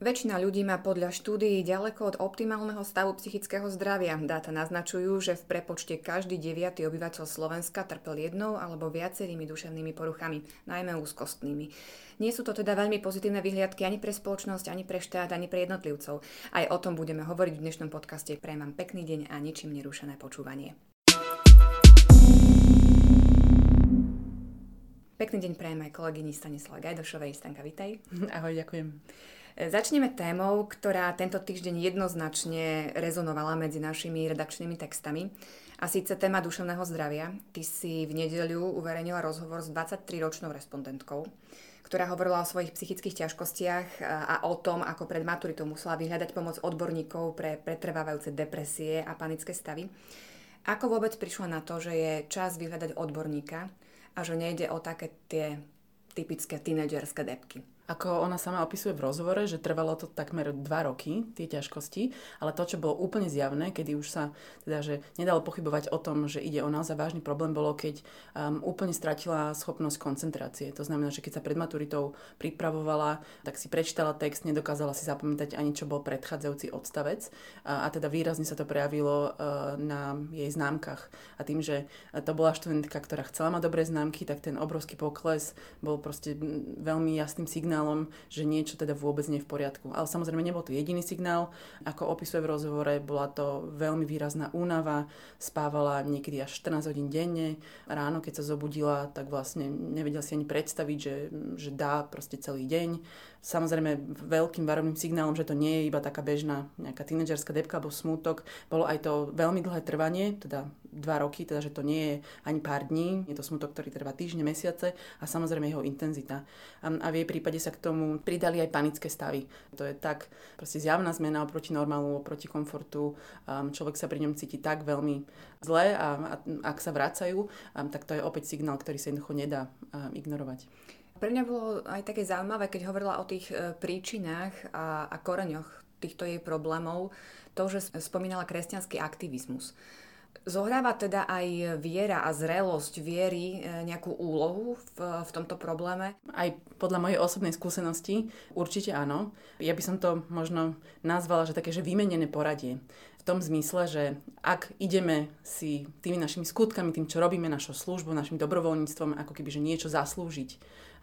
Väčšina ľudí má podľa štúdií ďaleko od optimálneho stavu psychického zdravia. Dáta naznačujú, že v prepočte každý deviatý obyvateľ Slovenska trpel jednou alebo viacerými duševnými poruchami, najmä úzkostnými. Nie sú to teda veľmi pozitívne vyhliadky ani pre spoločnosť, ani pre štát, ani pre jednotlivcov. Aj o tom budeme hovoriť v dnešnom podcaste. Prajem vám pekný deň a ničím nerušené počúvanie. Pekný deň prajem aj kolegyni Stanislava Gajdošovej. Stanka, vitaj. Ahoj, ďakujem. Začneme témou, ktorá tento týždeň jednoznačne rezonovala medzi našimi redakčnými textami. A síce téma duševného zdravia. Ty si v nedeľu uverejnila rozhovor s 23-ročnou respondentkou, ktorá hovorila o svojich psychických ťažkostiach a o tom, ako pred maturitou musela vyhľadať pomoc odborníkov pre pretrvávajúce depresie a panické stavy. Ako vôbec prišla na to, že je čas vyhľadať odborníka a že nejde o také tie typické tínedžerské depky? Ako ona sama opisuje v rozhovore, že trvalo to takmer dva roky, tie ťažkosti, ale to, čo bolo úplne zjavné, kedy už sa, teda, že nedalo pochybovať o tom, že ide o naozaj vážny problém, bolo, keď um, úplne stratila schopnosť koncentrácie. To znamená, že keď sa pred maturitou pripravovala, tak si prečítala text, nedokázala si zapamätať ani, čo bol predchádzajúci odstavec a, a teda výrazne sa to prejavilo uh, na jej známkach. A tým, že to bola študentka, ktorá chcela mať dobré známky, tak ten obrovský pokles bol proste veľmi jasným signálom signálom, že niečo teda vôbec nie je v poriadku. Ale samozrejme nebol to jediný signál. Ako opisuje v rozhovore, bola to veľmi výrazná únava, spávala niekedy až 14 hodín denne. Ráno, keď sa zobudila, tak vlastne nevedela si ani predstaviť, že, že dá proste celý deň. Samozrejme veľkým varovným signálom, že to nie je iba taká bežná nejaká tínedžerská depka alebo smútok, bolo aj to veľmi dlhé trvanie, teda dva roky, teda že to nie je ani pár dní, je to smutok, ktorý trvá týždne, mesiace a samozrejme jeho intenzita. A v jej prípade sa k tomu pridali aj panické stavy. To je tak proste zjavná zmena oproti normálu, oproti komfortu. Človek sa pri ňom cíti tak veľmi zle a, ak sa vracajú, tak to je opäť signál, ktorý sa jednoducho nedá ignorovať. Pre mňa bolo aj také zaujímavé, keď hovorila o tých e, príčinách a, a koreňoch týchto jej problémov, to, že spomínala kresťanský aktivizmus. Zohráva teda aj viera a zrelosť viery e, nejakú úlohu v, v tomto probléme? Aj podľa mojej osobnej skúsenosti určite áno. Ja by som to možno nazvala, že také, že vymenené poradie. V tom zmysle, že ak ideme si tými našimi skutkami, tým, čo robíme, našou službou, našim dobrovoľníctvom, ako keby, že niečo zaslúžiť,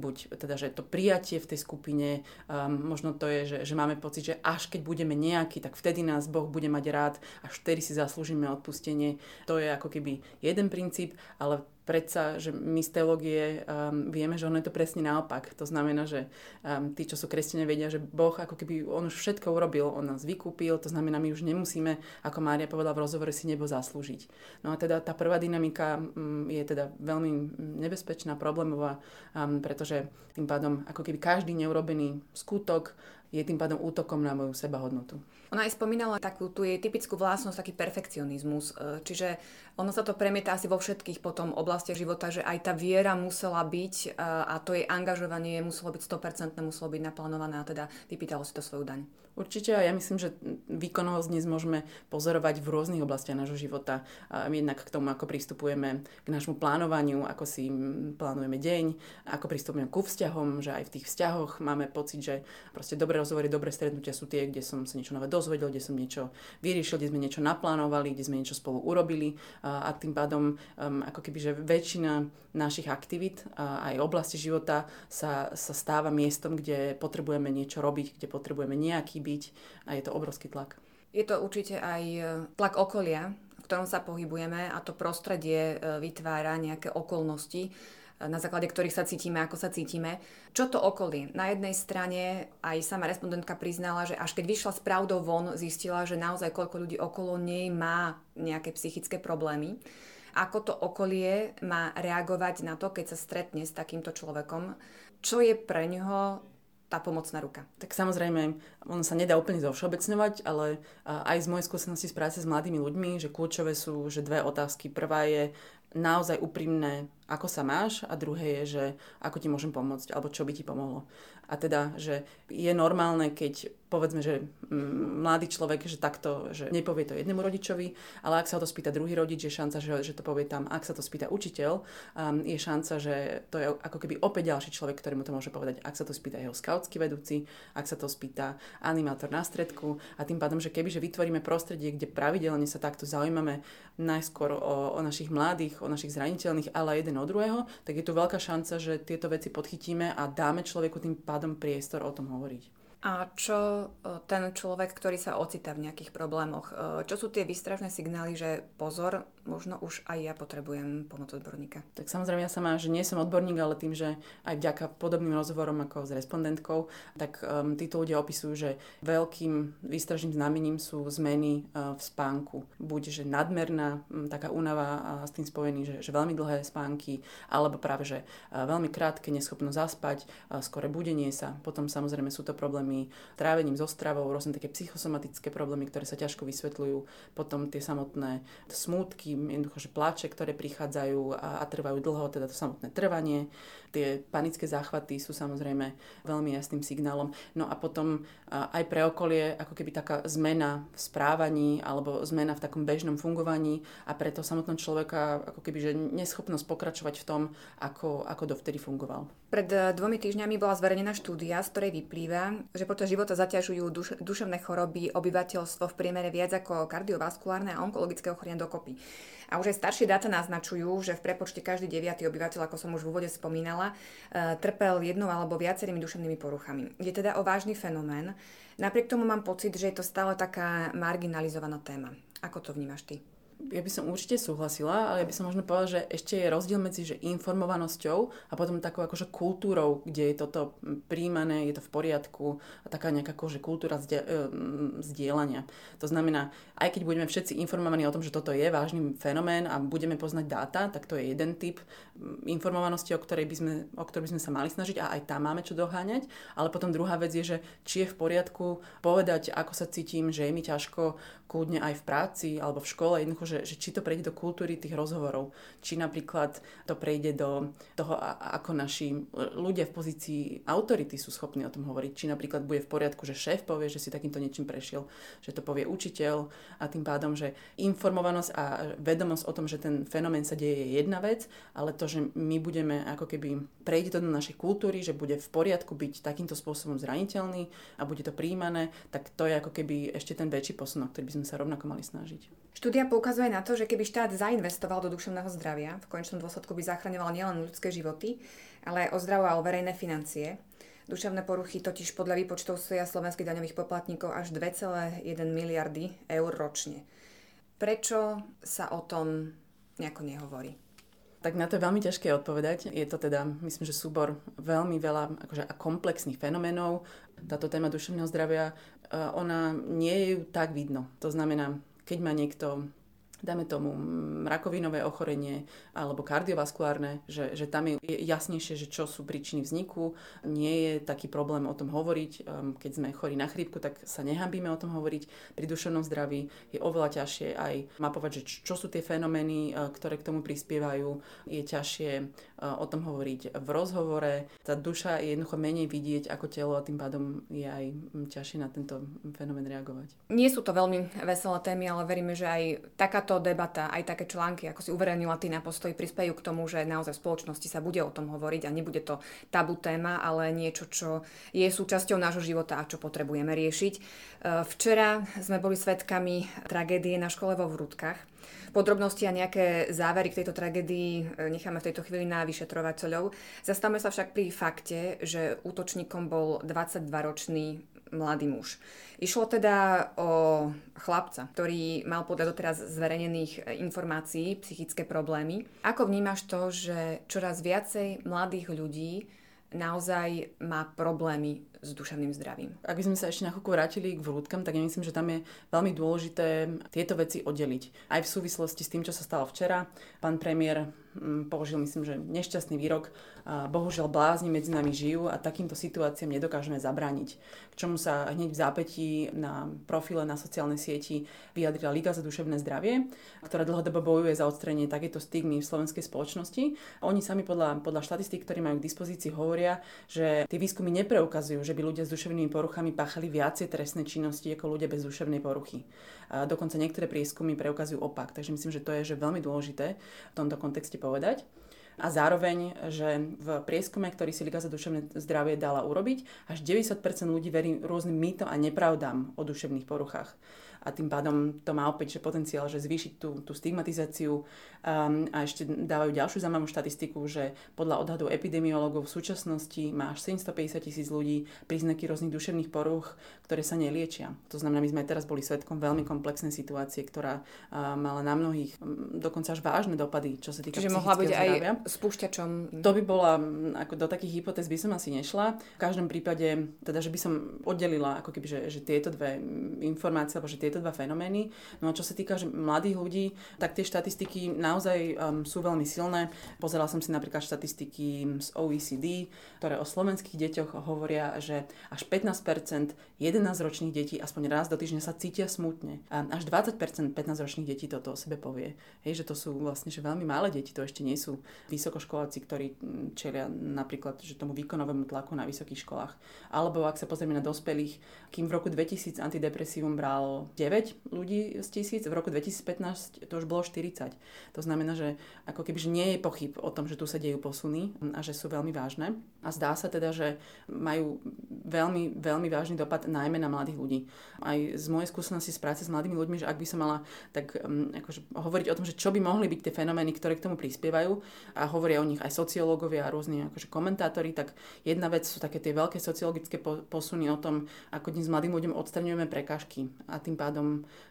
buď teda, že to prijatie v tej skupine, um, možno to je, že, že máme pocit, že až keď budeme nejaký, tak vtedy nás Boh bude mať rád, až vtedy si zaslúžime odpustenie. To je ako keby jeden princíp, ale predsa, že my z teológie um, vieme, že ono je to presne naopak. To znamená, že um, tí, čo sú kresťania, vedia, že Boh ako keby on už všetko urobil, on nás vykúpil, to znamená, my už nemusíme, ako Mária povedala v rozhovore, si nebo zaslúžiť. No a teda tá prvá dynamika um, je teda veľmi nebezpečná, problémová, um, pretože tým pádom ako keby každý neurobený skutok je tým pádom útokom na moju sebahodnotu. Ona aj spomínala takú tú jej typickú vlastnosť, taký perfekcionizmus. E, čiže ono sa to premieta asi vo všetkých potom oblastiach života, že aj tá viera musela byť e, a to jej angažovanie muselo byť 100%, muselo byť naplánované a teda vypýtalo si to svoju daň. Určite a ja myslím, že výkonovosť dnes môžeme pozorovať v rôznych oblastiach nášho života. Jednak k tomu, ako pristupujeme k nášmu plánovaniu, ako si plánujeme deň, ako pristupujeme ku vzťahom, že aj v tých vzťahoch máme pocit, že proste dobré rozhovory, dobré stretnutia sú tie, kde som sa niečo nové dozvedel, kde som niečo vyriešil, kde sme niečo naplánovali, kde sme niečo spolu urobili a tým pádom um, ako keby, že väčšina našich aktivít a aj oblasti života sa, sa stáva miestom, kde potrebujeme niečo robiť, kde potrebujeme nejaký byť a je to obrovský tlak. Je to určite aj e, tlak okolia, v ktorom sa pohybujeme a to prostredie e, vytvára nejaké okolnosti, na základe ktorých sa cítime, ako sa cítime. Čo to okolie? Na jednej strane aj sama respondentka priznala, že až keď vyšla s pravdou von, zistila, že naozaj koľko ľudí okolo nej má nejaké psychické problémy. Ako to okolie má reagovať na to, keď sa stretne s takýmto človekom? Čo je pre ňoho tá pomocná ruka. Tak samozrejme, ono sa nedá úplne zovšeobecňovať, ale aj z mojej skúsenosti z práce s mladými ľuďmi, že kľúčové sú že dve otázky. Prvá je naozaj úprimné ako sa máš a druhé je, že ako ti môžem pomôcť alebo čo by ti pomohlo. A teda, že je normálne, keď povedzme, že mladý človek, že takto, že nepovie to jednému rodičovi, ale ak sa to spýta druhý rodič, je šanca, že, že to povie tam. Ak sa to spýta učiteľ, um, je šanca, že to je ako keby opäť ďalší človek, ktorý mu to môže povedať. Ak sa to spýta jeho skautský vedúci, ak sa to spýta animátor na stredku a tým pádom, že keby že vytvoríme prostredie, kde pravidelne sa takto zaujímame najskôr o, o našich mladých, o našich zraniteľných, ale jeden od druhého, tak je tu veľká šanca, že tieto veci podchytíme a dáme človeku tým pádom priestor o tom hovoriť. A čo e, ten človek, ktorý sa ocitá v nejakých problémoch, e, čo sú tie výstražné signály, že pozor, možno už aj ja potrebujem pomoc odborníka? Tak samozrejme ja sama, že nie som odborník, ale tým, že aj vďaka podobným rozhovorom ako s respondentkou, tak um, títo ľudia opisujú, že veľkým výstražným znamením sú zmeny uh, v spánku. Buď, že nadmerná um, taká únava uh, s tým spojený, že, že veľmi dlhé spánky, alebo práve, že uh, veľmi krátke, neschopnosť zaspať, uh, skore budenie sa. Potom samozrejme sú to problémy problémy, trávením so stravou, rôzne také psychosomatické problémy, ktoré sa ťažko vysvetľujú, potom tie samotné smútky, jednoducho, že pláče, ktoré prichádzajú a, a trvajú dlho, teda to samotné trvanie, tie panické záchvaty sú samozrejme veľmi jasným signálom. No a potom aj pre okolie ako keby taká zmena v správaní alebo zmena v takom bežnom fungovaní a preto samotného človeka ako keby že neschopnosť pokračovať v tom, ako, ako dovtedy fungoval. Pred eh, dvomi týždňami bola zverejnená štúdia, z ktorej vyplýva, že počas života zaťažujú duš, duševné choroby obyvateľstvo v priemere viac ako kardiovaskulárne a onkologické ochorenia dokopy. A už aj staršie dáta naznačujú, že v prepočte každý deviatý obyvateľ, ako som už v úvode spomínala, eh, trpel jednou alebo viacerými duševnými poruchami. Je teda o vážny fenomén. Napriek tomu mám pocit, že je to stále taká marginalizovaná téma. Ako to vnímaš ty? Ja by som určite súhlasila, ale ja by som možno povedala, že ešte je rozdiel medzi že informovanosťou a potom takou akože kultúrou, kde je toto príjmané, je to v poriadku a taká nejaká akože kultúra e, zdieľania. To znamená, aj keď budeme všetci informovaní o tom, že toto je vážny fenomén a budeme poznať dáta, tak to je jeden typ informovanosti, o ktorej by sme, o ktorej by sme sa mali snažiť a aj tam máme čo doháňať. Ale potom druhá vec je, že či je v poriadku povedať, ako sa cítim, že je mi ťažko kľudne aj v práci alebo v škole, jednoducho, že, že či to prejde do kultúry tých rozhovorov, či napríklad to prejde do toho, ako naši ľudia v pozícii autority sú schopní o tom hovoriť, či napríklad bude v poriadku, že šéf povie, že si takýmto niečím prešiel, že to povie učiteľ a tým pádom, že informovanosť a vedomosť o tom, že ten fenomén sa deje je jedna vec, ale to, že my budeme ako keby prejde to do našej kultúry, že bude v poriadku byť takýmto spôsobom zraniteľný a bude to príjmané, tak to je ako keby ešte ten väčší posun, ktorý by sme sa rovnako mali snažiť. Štúdia poukazuje na to, že keby štát zainvestoval do duševného zdravia, v konečnom dôsledku by zachraňoval nielen ľudské životy, ale ozdravoval verejné financie. Duševné poruchy totiž podľa výpočtov stoja slovenských daňových poplatníkov až 2,1 miliardy eur ročne. Prečo sa o tom nejako nehovorí? Tak na to je veľmi ťažké odpovedať. Je to teda, myslím, že súbor veľmi veľa akože, a komplexných fenoménov. Táto téma duševného zdravia, eh, ona nie je ju tak vidno. To znamená, keď má niekto dáme tomu rakovinové ochorenie alebo kardiovaskulárne, že, že tam je jasnejšie, že čo sú príčiny vzniku. Nie je taký problém o tom hovoriť. Ehm, keď sme chorí na chrípku, tak sa nehambíme o tom hovoriť. Pri duševnom zdraví je oveľa ťažšie aj mapovať, že čo sú tie fenomény, e, ktoré k tomu prispievajú. Je ťažšie e, o tom hovoriť v rozhovore. Tá duša je jednoducho menej vidieť ako telo a tým pádom je aj ťažšie na tento fenomén reagovať. Nie sú to veľmi veselé témy, ale veríme, že aj takáto táto debata, aj také články, ako si uverejnila ty na postoji, prispejú k tomu, že naozaj v spoločnosti sa bude o tom hovoriť a nebude to tabu téma, ale niečo, čo je súčasťou nášho života a čo potrebujeme riešiť. E, včera sme boli svetkami tragédie na škole vo Vrútkach. Podrobnosti a nejaké závery k tejto tragédii e, necháme v tejto chvíli na vyšetrovateľov. Zastavme sa však pri fakte, že útočníkom bol 22-ročný mladý muž. Išlo teda o chlapca, ktorý mal podľa doteraz zverejnených informácií psychické problémy. Ako vnímaš to, že čoraz viacej mladých ľudí naozaj má problémy s duševným zdravím. Ak by sme sa ešte na chvíľku vrátili k vrútkam, tak ja myslím, že tam je veľmi dôležité tieto veci oddeliť. Aj v súvislosti s tým, čo sa stalo včera, pán premiér mm, použil myslím, že nešťastný výrok, bohužiaľ blázni medzi nami žijú a takýmto situáciám nedokážeme zabrániť. K čomu sa hneď v zápätí na profile na sociálnej sieti vyjadrila Liga za duševné zdravie, ktorá dlhodobo bojuje za odstranenie takéto stigmy v slovenskej spoločnosti. Oni sami podľa, podľa štatistík, ktoré majú k dispozícii, hovoria, že tie výskumy nepreukazujú, že by ľudia s duševnými poruchami páchali viacej trestné činnosti ako ľudia bez duševnej poruchy. A dokonca niektoré prieskumy preukazujú opak. Takže myslím, že to je že veľmi dôležité v tomto kontexte povedať. A zároveň, že v prieskume, ktorý si Liga za duševné zdravie dala urobiť, až 90% ľudí verí rôznym mýtom a nepravdám o duševných poruchách a tým pádom to má opäť že potenciál, že zvýšiť tú, tú stigmatizáciu um, a ešte dávajú ďalšiu zaujímavú štatistiku, že podľa odhadov epidemiológov v súčasnosti má až 750 tisíc ľudí príznaky rôznych duševných poruch, ktoré sa neliečia. To znamená, my sme teraz boli svetkom veľmi komplexnej situácie, ktorá uh, mala na mnohých um, dokonca až vážne dopady, čo sa týka Čiže mohla byť zdravia. aj spúšťačom. To by bola, ako do takých hypotéz by som asi nešla. V každom prípade, teda, že by som oddelila ako keby, že, že tieto dve informácie, alebo že tieto dva fenomény. No a čo sa týka že mladých ľudí, tak tie štatistiky naozaj um, sú veľmi silné. Pozerala som si napríklad štatistiky z OECD, ktoré o slovenských deťoch hovoria, že až 15% 11-ročných detí aspoň raz do týždňa sa cítia smutne. A až 20% 15-ročných detí toto o sebe povie. Hej, že to sú vlastne že veľmi malé deti, to ešte nie sú vysokoškoláci, ktorí mm, čelia napríklad že tomu výkonovému tlaku na vysokých školách. Alebo ak sa pozrieme na dospelých, kým v roku 2000 antidepresívum bralo 9 ľudí z tisíc, v roku 2015 to už bolo 40. To znamená, že ako keby že nie je pochyb o tom, že tu sa dejú posuny a že sú veľmi vážne. A zdá sa teda, že majú veľmi, veľmi vážny dopad najmä na mladých ľudí. Aj z mojej skúsenosti z práce s mladými ľuďmi, že ak by som mala tak um, akože hovoriť o tom, že čo by mohli byť tie fenomény, ktoré k tomu prispievajú a hovoria o nich aj sociológovia a rôzni akože komentátori, tak jedna vec sú také tie veľké sociologické posuny o tom, ako dnes mladým ľuďom odstraňujeme prekážky a tým pádom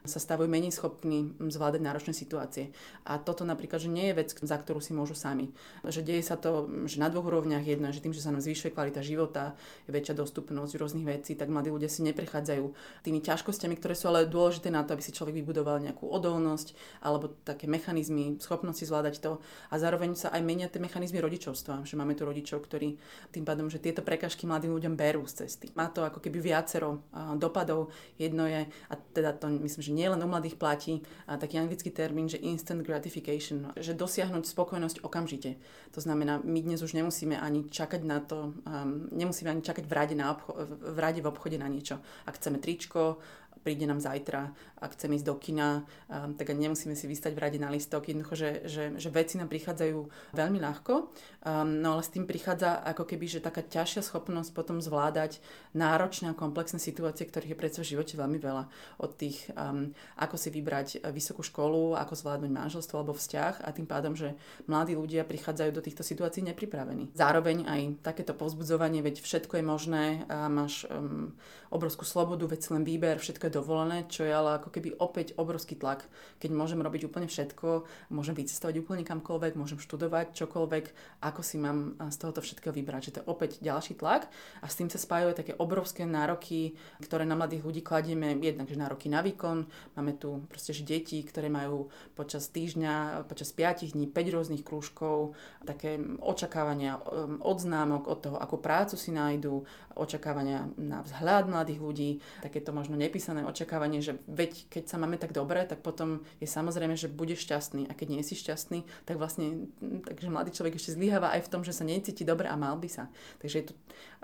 sa stavujú menej schopní zvládať náročné situácie. A toto napríklad, že nie je vec, za ktorú si môžu sami. Že deje sa to že na dvoch úrovniach jedno, že tým, že sa nám zvyšuje kvalita života, je väčšia dostupnosť rôznych vecí, tak mladí ľudia si neprechádzajú tými ťažkosťami, ktoré sú ale dôležité na to, aby si človek vybudoval nejakú odolnosť alebo také mechanizmy, schopnosti zvládať to. A zároveň sa aj menia tie mechanizmy rodičovstva, že máme tu rodičov, ktorí tým pádom, že tieto prekažky mladým ľuďom berú z cesty. Má to ako keby viacero dopadov. Jedno je, a teda to myslím, že nie len u mladých platí, a taký anglický termín, že instant gratification, že dosiahnuť spokojnosť okamžite. To znamená, my dnes už nemusíme ani čakať na to, um, nemusíme ani čakať v rade, na obcho- v rade v obchode na niečo. Ak chceme tričko, príde nám zajtra, ak chcem ísť do kina, tak ani nemusíme si vystať v rade na listok. Jednoducho, že, že, že veci nám prichádzajú veľmi ľahko, um, no ale s tým prichádza ako keby, že taká ťažšia schopnosť potom zvládať náročné a komplexné situácie, ktorých je predsa v živote veľmi veľa. Od tých, um, ako si vybrať vysokú školu, ako zvládnuť manželstvo alebo vzťah a tým pádom, že mladí ľudia prichádzajú do týchto situácií nepripravení. Zároveň aj takéto povzbudzovanie, veď všetko je možné, máš um, obrovskú slobodu, veď len výber, všetko je dovolené, čo je ale ako keby opäť obrovský tlak, keď môžem robiť úplne všetko, môžem vycestovať úplne kamkoľvek, môžem študovať čokoľvek, ako si mám z tohoto všetkého vybrať. Že to je opäť ďalší tlak. A s tým sa spájajú také obrovské nároky, ktoré na mladých ľudí kladieme, jednak že nároky na výkon, máme tu proste že deti, ktoré majú počas týždňa, počas 5 dní 5 rôznych krúžkov, také očakávania um, od známok, od toho, akú prácu si nájdu, očakávania na vzhľad mladých ľudí, takéto možno nepísané očakávanie, že veď keď sa máme tak dobre, tak potom je samozrejme, že budeš šťastný a keď nie si šťastný, tak vlastne takže mladý človek ešte zlyháva aj v tom, že sa necíti dobre a mal by sa. Takže je to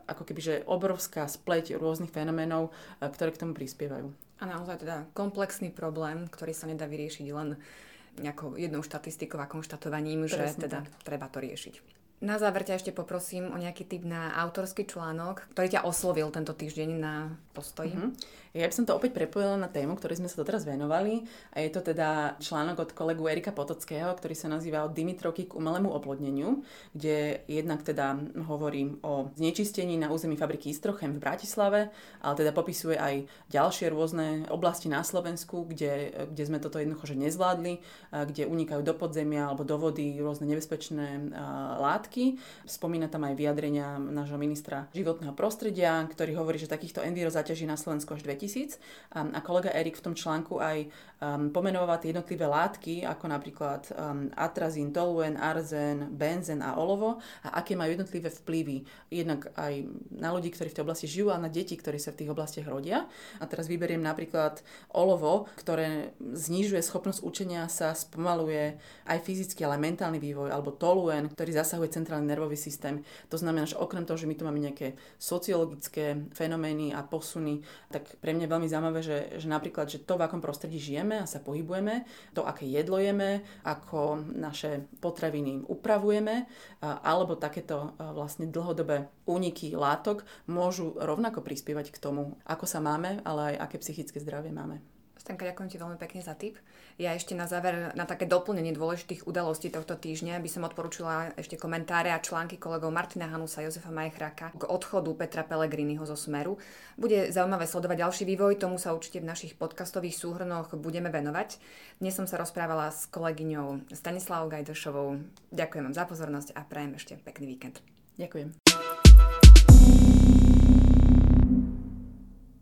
ako keby, že obrovská spleť rôznych fenoménov, e, ktoré k tomu prispievajú. A naozaj teda komplexný problém, ktorý sa nedá vyriešiť len nejakou jednou štatistikou a konštatovaním, Presne že teda tak. treba to riešiť. Na záver ťa ešte poprosím o nejaký tip na autorský článok, ktorý ťa oslovil tento týždeň na postoji. Mm-hmm. Ja by som to opäť prepojila na tému, ktorej sme sa doteraz venovali a je to teda článok od kolegu Erika Potockého, ktorý sa nazýva od Dimitrovky k umelému oplodneniu, kde jednak teda hovorím o znečistení na území fabriky Istrochem v Bratislave, ale teda popisuje aj ďalšie rôzne oblasti na Slovensku, kde, kde sme toto jednoducho že nezvládli, kde unikajú do podzemia alebo do vody rôzne nebezpečné látky látky. Spomína tam aj vyjadrenia nášho ministra životného prostredia, ktorý hovorí, že takýchto enviro zaťaží na Slovensku až 2000. A kolega Erik v tom článku aj um, tie jednotlivé látky, ako napríklad um, atrazín, toluen, arzen, benzen a olovo a aké majú jednotlivé vplyvy. Jednak aj na ľudí, ktorí v tej oblasti žijú a na deti, ktorí sa v tých oblastiach rodia. A teraz vyberiem napríklad olovo, ktoré znižuje schopnosť učenia sa, spomaluje aj fyzický, ale mentálny vývoj, alebo toluen, ktorý zasahuje centrálny nervový systém. To znamená, že okrem toho, že my tu máme nejaké sociologické fenomény a posuny, tak pre mňa je veľmi zaujímavé, že, že napríklad, že to, v akom prostredí žijeme a sa pohybujeme, to, aké jedlo jeme, ako naše potraviny upravujeme, alebo takéto vlastne dlhodobé úniky látok môžu rovnako prispievať k tomu, ako sa máme, ale aj aké psychické zdravie máme. Stanka, ďakujem ti veľmi pekne za tip. Ja ešte na záver, na také doplnenie dôležitých udalostí tohto týždňa by som odporúčila ešte komentáre a články kolegov Martina Hanusa, Jozefa Majchráka k odchodu Petra Pelegriniho zo Smeru. Bude zaujímavé sledovať ďalší vývoj, tomu sa určite v našich podcastových súhrnoch budeme venovať. Dnes som sa rozprávala s kolegyňou Stanislavou Gajdošovou. Ďakujem vám za pozornosť a prajem ešte pekný víkend. Ďakujem.